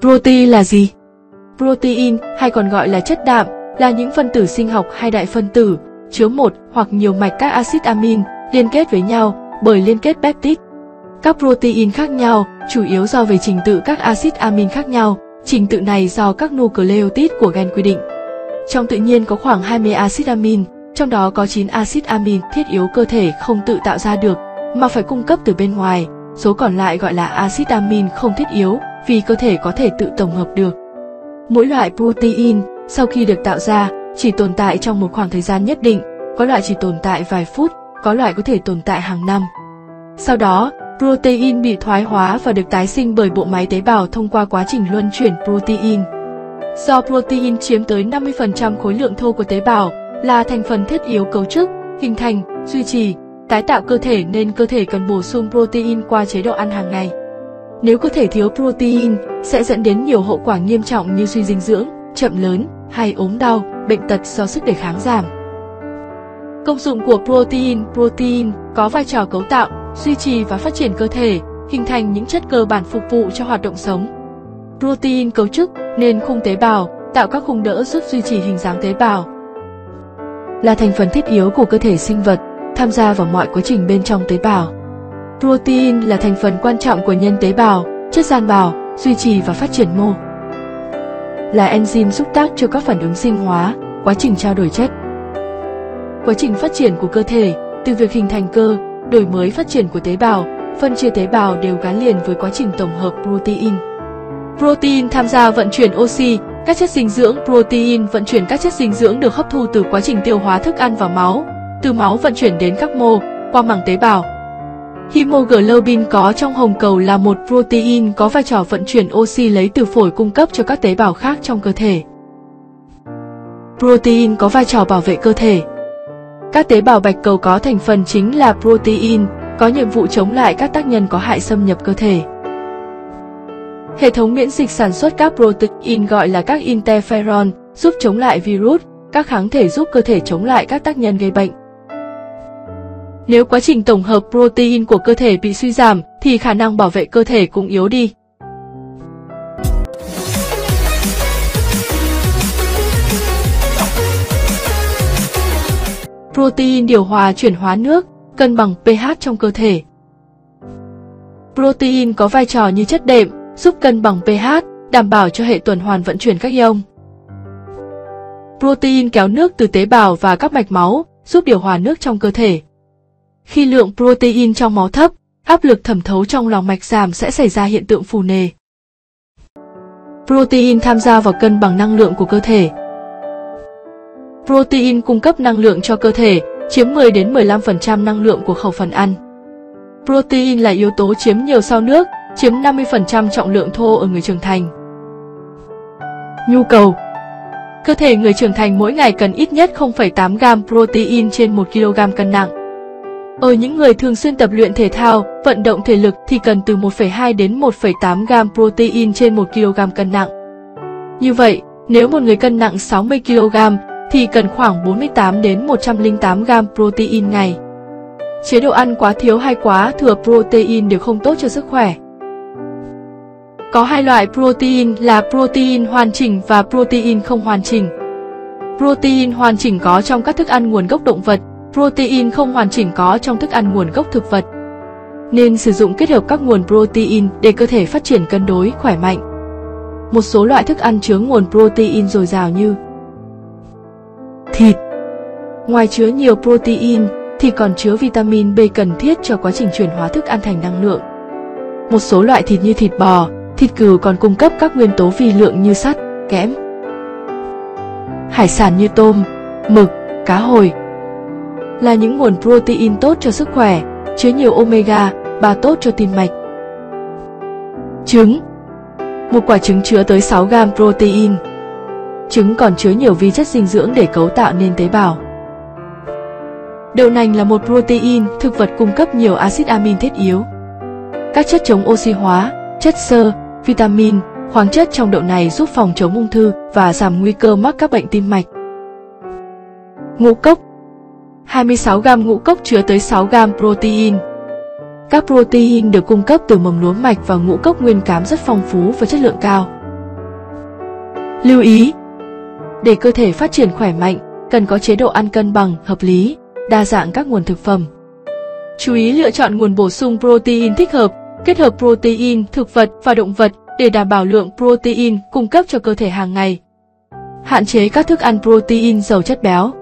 Protein là gì? Protein, hay còn gọi là chất đạm, là những phân tử sinh học hay đại phân tử, chứa một hoặc nhiều mạch các axit amin liên kết với nhau bởi liên kết peptide. Các protein khác nhau chủ yếu do về trình tự các axit amin khác nhau, trình tự này do các nucleotide của gen quy định. Trong tự nhiên có khoảng 20 axit amin, trong đó có 9 axit amin thiết yếu cơ thể không tự tạo ra được, mà phải cung cấp từ bên ngoài, số còn lại gọi là axit amin không thiết yếu vì cơ thể có thể tự tổng hợp được. Mỗi loại protein sau khi được tạo ra chỉ tồn tại trong một khoảng thời gian nhất định, có loại chỉ tồn tại vài phút, có loại có thể tồn tại hàng năm. Sau đó, protein bị thoái hóa và được tái sinh bởi bộ máy tế bào thông qua quá trình luân chuyển protein. Do protein chiếm tới 50% khối lượng thô của tế bào, là thành phần thiết yếu cấu trúc, hình thành, duy trì, tái tạo cơ thể nên cơ thể cần bổ sung protein qua chế độ ăn hàng ngày. Nếu cơ thể thiếu protein, sẽ dẫn đến nhiều hậu quả nghiêm trọng như suy dinh dưỡng, chậm lớn hay ốm đau, bệnh tật do sức đề kháng giảm. Công dụng của protein Protein có vai trò cấu tạo, duy trì và phát triển cơ thể, hình thành những chất cơ bản phục vụ cho hoạt động sống. Protein cấu trúc nên khung tế bào, tạo các khung đỡ giúp duy trì hình dáng tế bào. Là thành phần thiết yếu của cơ thể sinh vật, tham gia vào mọi quá trình bên trong tế bào. Protein là thành phần quan trọng của nhân tế bào, chất gian bào, duy trì và phát triển mô. Là enzyme giúp tác cho các phản ứng sinh hóa, quá trình trao đổi chất. Quá trình phát triển của cơ thể, từ việc hình thành cơ, đổi mới phát triển của tế bào, phân chia tế bào đều gắn liền với quá trình tổng hợp protein. Protein tham gia vận chuyển oxy, các chất dinh dưỡng protein vận chuyển các chất dinh dưỡng được hấp thu từ quá trình tiêu hóa thức ăn vào máu, từ máu vận chuyển đến các mô, qua màng tế bào. Hemoglobin có trong hồng cầu là một protein có vai trò vận chuyển oxy lấy từ phổi cung cấp cho các tế bào khác trong cơ thể. Protein có vai trò bảo vệ cơ thể. Các tế bào bạch cầu có thành phần chính là protein, có nhiệm vụ chống lại các tác nhân có hại xâm nhập cơ thể. Hệ thống miễn dịch sản xuất các protein gọi là các interferon, giúp chống lại virus, các kháng thể giúp cơ thể chống lại các tác nhân gây bệnh. Nếu quá trình tổng hợp protein của cơ thể bị suy giảm, thì khả năng bảo vệ cơ thể cũng yếu đi. Protein điều hòa chuyển hóa nước, cân bằng pH trong cơ thể. Protein có vai trò như chất đệm, giúp cân bằng pH, đảm bảo cho hệ tuần hoàn vận chuyển các ion. Protein kéo nước từ tế bào và các mạch máu, giúp điều hòa nước trong cơ thể. Khi lượng protein trong máu thấp, áp lực thẩm thấu trong lòng mạch giảm sẽ xảy ra hiện tượng phù nề. Protein tham gia vào cân bằng năng lượng của cơ thể. Protein cung cấp năng lượng cho cơ thể, chiếm 10 đến 15% năng lượng của khẩu phần ăn. Protein là yếu tố chiếm nhiều sau nước, chiếm 50% trọng lượng thô ở người trưởng thành. Nhu cầu Cơ thể người trưởng thành mỗi ngày cần ít nhất 0,8 gram protein trên 1 kg cân nặng. Ở những người thường xuyên tập luyện thể thao, vận động thể lực thì cần từ 1,2 đến 1,8 gram protein trên 1 kg cân nặng. Như vậy, nếu một người cân nặng 60 kg thì cần khoảng 48 đến 108 gram protein ngày. Chế độ ăn quá thiếu hay quá thừa protein đều không tốt cho sức khỏe. Có hai loại protein là protein hoàn chỉnh và protein không hoàn chỉnh. Protein hoàn chỉnh có trong các thức ăn nguồn gốc động vật, protein không hoàn chỉnh có trong thức ăn nguồn gốc thực vật. Nên sử dụng kết hợp các nguồn protein để cơ thể phát triển cân đối, khỏe mạnh. Một số loại thức ăn chứa nguồn protein dồi dào như thịt. Ngoài chứa nhiều protein thì còn chứa vitamin B cần thiết cho quá trình chuyển hóa thức ăn thành năng lượng. Một số loại thịt như thịt bò, thịt cừu còn cung cấp các nguyên tố vi lượng như sắt, kẽm. Hải sản như tôm, mực, cá hồi là những nguồn protein tốt cho sức khỏe, chứa nhiều omega 3 tốt cho tim mạch. Trứng Một quả trứng chứa tới 6 gram protein. Trứng còn chứa nhiều vi chất dinh dưỡng để cấu tạo nên tế bào. Đậu nành là một protein, thực vật cung cấp nhiều axit amin thiết yếu. Các chất chống oxy hóa, chất xơ, vitamin, khoáng chất trong đậu này giúp phòng chống ung thư và giảm nguy cơ mắc các bệnh tim mạch. Ngũ cốc 26 g ngũ cốc chứa tới 6 g protein. Các protein được cung cấp từ mầm lúa mạch và ngũ cốc nguyên cám rất phong phú và chất lượng cao. Lưu ý Để cơ thể phát triển khỏe mạnh, cần có chế độ ăn cân bằng, hợp lý, đa dạng các nguồn thực phẩm. Chú ý lựa chọn nguồn bổ sung protein thích hợp, kết hợp protein thực vật và động vật để đảm bảo lượng protein cung cấp cho cơ thể hàng ngày. Hạn chế các thức ăn protein giàu chất béo.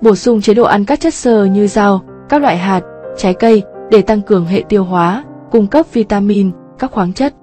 Bổ sung chế độ ăn các chất xơ như rau, các loại hạt, trái cây để tăng cường hệ tiêu hóa, cung cấp vitamin, các khoáng chất.